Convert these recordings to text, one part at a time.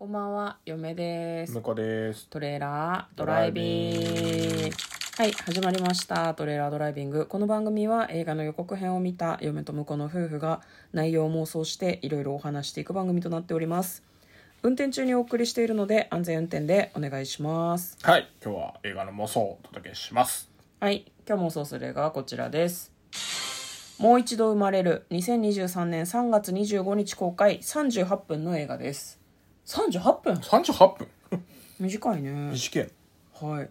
こんばんは、嫁です向。こうです。トレーラードライビング。はい、始まりました。トレーラードライビング。この番組は映画の予告編を見た嫁と婿の夫婦が内容を妄想していろいろお話していく番組となっております。運転中にお送りしているので安全運転でお願いします。はい、今日は映画の妄想をお届けします。はい、今日妄想する映画はこちらです。もう一度生まれる2023年3月25日公開38分の映画です。38分。38分。短いね。短い。はい。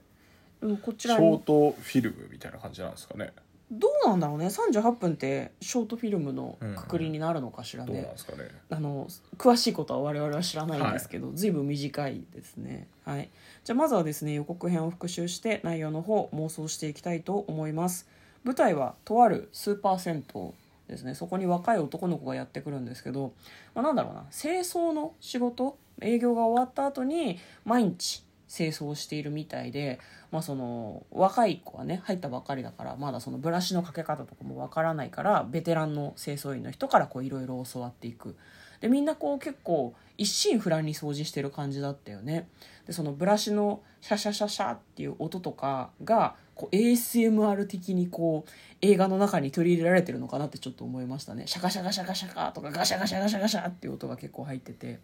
でもこちショートフィルムみたいな感じなんですかね。どうなんだろうね。38分ってショートフィルムのくくりになるのかしらどうなんね、ですかね。あの詳しいことは我々は知らないんですけど、随分短いですね。はい。じゃあまずはですね予告編を復習して内容の方妄想していきたいと思います。舞台はとあるスーパー銭湯ですね。そこに若い男の子がやってくるんですけど、まあ、なんだろうな。清掃の仕事営業が終わった後に毎日清掃しているみたいで、まあ、その若い子はね入ったばっかりだからまだそのブラシのかけ方とかもわからないからベテランの清掃員の人からいろいろ教わっていく。でみんなこう結構一心不乱に掃除してる感じだったよね。でそのブラシのシャシャシャシャっていう音とかがこう ASMR 的にこう映画の中に取り入れられてるのかなってちょっと思いましたね。シャカシャカシャカシャカとかガシャガシャガシャガシャっていう音が結構入ってて。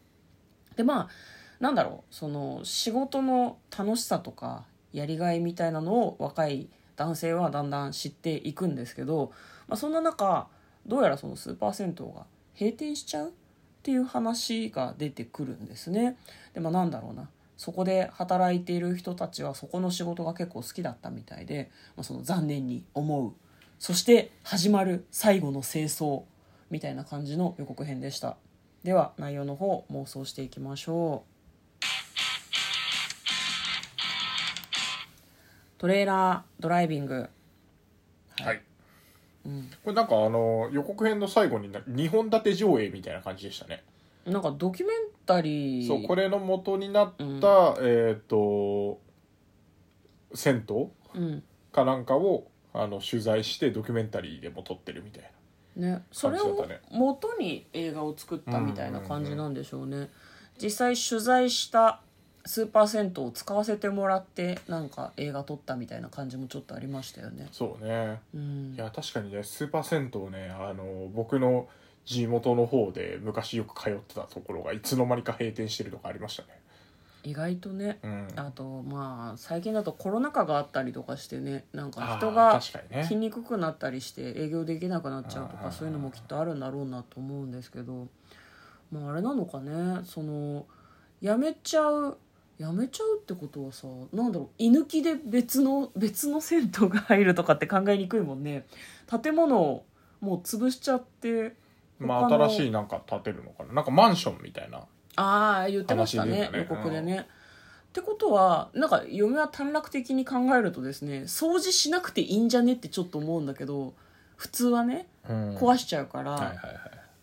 でまあなんだろう。その仕事の楽しさとかやりがいみたいなのを若い男性はだんだん知っていくんですけど、まあ、そんな中どうやらそのスーパー銭湯が閉店しちゃうっていう話が出てくるんですね。でまあ、なんだろうな。そこで働いている人たちはそこの仕事が結構好きだったみたいで、まあ、その残念に思う。そして始まる最後の清掃みたいな感じの予告編でした。では内容の方妄想していきましょう。トレーラードライビング。はい。うん。これなんかあの予告編の最後にな2本立て上映みたいな感じでしたね。なんかドキュメンタリーそうこれの元になった、うん。えっ、と銭湯うん。かなんかをあの取材してドキュメンタリーでも撮ってるみたいな。ね、それを元に映画を作ったみたいな感じなんでしょうね、実際取材したスーパー銭湯を使わせてもらってなんか映画撮ったみたいな感じもちょっとありましたよね。そうね。うん。いや確かにねスーパー銭湯ねあの僕の地元の方で昔よく通ってたところがいつの間にか閉店してるとかありましたね。意外とねうん。あとまあ最近だとコロナ禍があったりとかしてねなんか人あが来にくくなったりして営業できなくなっちゃうとかそういうのもきっとあるんだろうなと思うんですけどまああれなのかねそのやめちゃうやめちゃうってことはさなんだろう居抜きで別の別の銭湯が入るとかって考えにくいもんね。建物をもう潰しちゃってまあ新しいなんか建てるのかな。なんかマンションみたいなああ言ってましたね。話で予告でね。ってことはなんか嫁は短絡的に考えるとですね掃除しなくていいんじゃねってちょっと思うんだけど普通はねうん。壊しちゃうから、はいはいは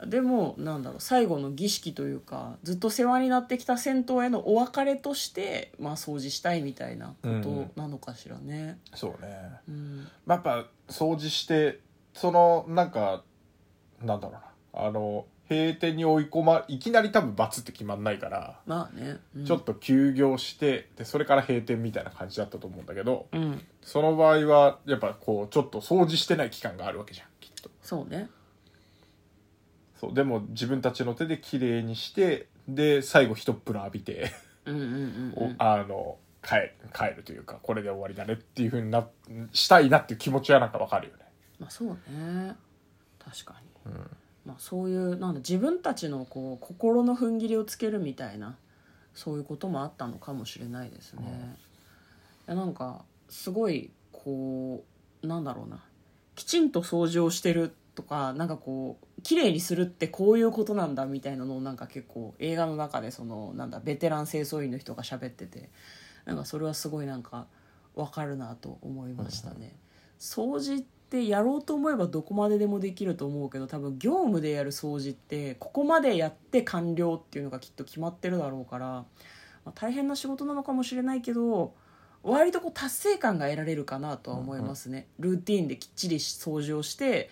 い。でもなんだろう最後の儀式というかずっと世話になってきた銭湯へのお別れとして、まあ、掃除したいみたいなことなのかしらね。そうね。うん。まあやっぱ掃除してそのなんかなんだろうなあの閉店に追い込まいきなり多分罰って決まんないから、まあね、うん。ちょっと休業してでそれから閉店みたいな感じだったと思うんだけどうん。その場合はやっぱこうちょっと掃除してない期間があるわけじゃんきっと。そうね。そうでも自分たちの手で綺麗にしてで最後一っ風呂浴びて、うんうんうんうん。おあの帰る帰るというかこれで終わりだねっていうふうになしたいなっていう気持ちはなんかわかるよね。まあそうね。確かに、まあ、そういうなんだ自分たちのこう心の踏ん切りをつけるみたいなそういうこともあったのかもしれないですね、いやなんかすごいこうなんだろうな。きちんと掃除をしてるとかなんかこう綺麗にするってこういうことなんだみたいなのをなんか結構映画の中でそのなんだベテラン清掃員の人が喋っててなんかそれはすごいなんか分かるなと思いましたね。掃除ってやろうと思えばどこまででもできると思うけど多分業務でやる掃除ってここまでやって完了っていうのがきっと決まってるだろうから、まあ、大変な仕事なのかもしれないけど割とこう達成感が得られるかなとは思いますね、ルーティーンできっちり掃除をして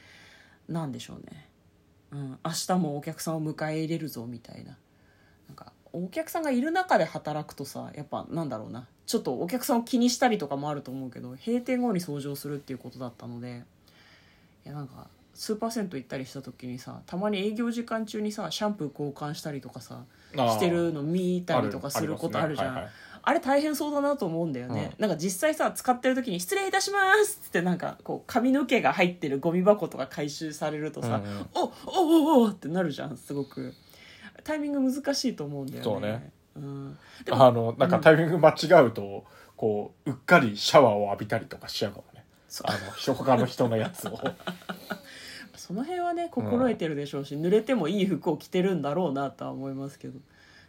なんでしょうね、うん、明日もお客さんを迎え入れるぞみたいな。なんかお客さんがいる中で働くとさやっぱなんだろうなちょっとお客さんを気にしたりとかもあると思うけど閉店後に掃除をするっていうことだったのでいやなんかスーパー銭湯行ったりした時にさたまに営業時間中にさシャンプー交換したりとかさしてるの見たりとかすることあるじゃん。あ,、あね。はいはいれ大変そうだなと思うんだよね、なんか実際さ使ってる時に「失礼いたします」ってなんかこう髪の毛が入ってるゴミ箱とか回収されるとさうんうん「おおおおってなるじゃんすごく。タイミング難しいと思うんだよね。そうん、あのなんかタイミング間違うと、こううっかりシャワーを浴びたりとかしちゃうかもね。あの他の人のやつを。その辺はね心得てるでしょうし、濡れてもいい服を着てるんだろうなとは思いますけど。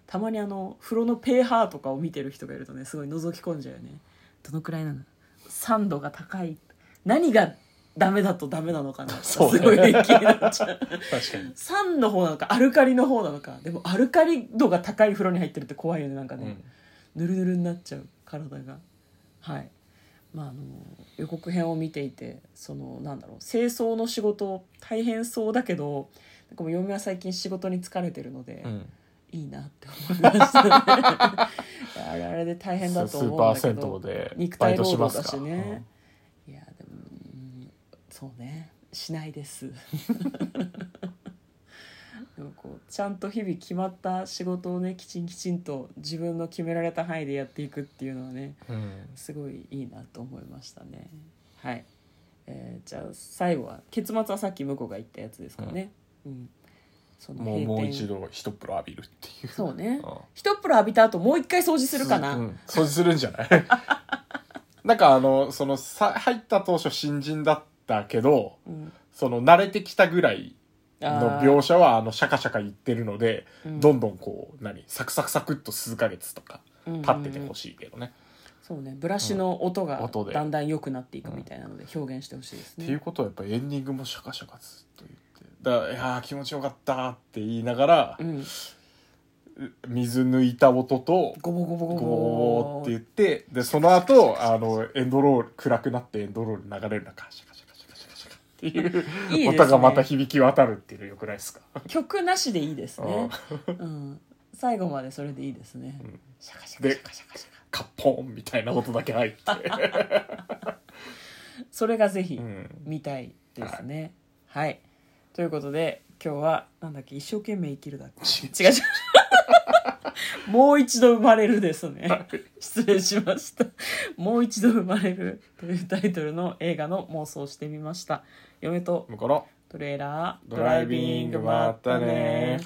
たまにあの風呂のペーハーとかを見てる人がいるとねすごい覗き込んじゃうよね。どのくらいなの？酸度が高い。何がダメだとダメなのかな。すごい気になっちゃう。確かに、酸の方なのかアルカリの方なのか。でもアルカリ度が高い風呂に入ってるって怖いよねなんかね、ぬるぬるになっちゃう体が。はい。まああの予告編を見ていてそのなんだろう清掃の仕事大変そうだけどなんかもう嫁は最近仕事に疲れてるので、うん。うんいいなって思いましたね。あれあれで大変だと思うんだけスーパーど肉体労働だしね、うんそうね。しないです。でもこうちゃんと日々決まった仕事をねきちんきちんと自分の決められた範囲でやっていくっていうのはねうん。すごいいいなと思いましたね。はい、えーじゃあ最後は結末はさっき向こうが言ったやつですかね、うん。そのもうもう一度一風呂浴びるっていう。そうね。うん。一風呂浴びた後もう一回掃除するかな、うん。掃除するんじゃない？なんかあのそのさ入った当初新人だったけどうん。その慣れてきたぐらいの描写はあのシャカシャカ言ってるので、うん。どんどんこう何サクサクサクっと数ヶ月とかうんうんうん。経っててほしいけどね、そうね。ブラシの音がうん。音で。だんだん良くなっていくみたいなので表現してほしいですね、っていうことはやっぱエンディングもシャカシャカずっと言ってだからいやー気持ちよかったって言いながらう、ん。水抜いた音とゴボゴボゴボゴーって言ってでその後あのエンドロール暗くなってエンドロール流れる中シャっていう。ね 音がまた響き渡るっていうのよくないですか？曲なしでいいですね、うん、最後までそれでいいですね、ん。シャカシャカでシャカシャカ。シャカカッポンみたいな音だけ入って、それがぜひうん。見たいですね、はい。ということで今日はなんだっけ一生懸命生きるだっけ？違う。違う もう一度生まれるですね。失礼しました。もう一度生まれるというタイトルの映画の妄想をしてみました。嫁と向こうのトレーラードライビングまったね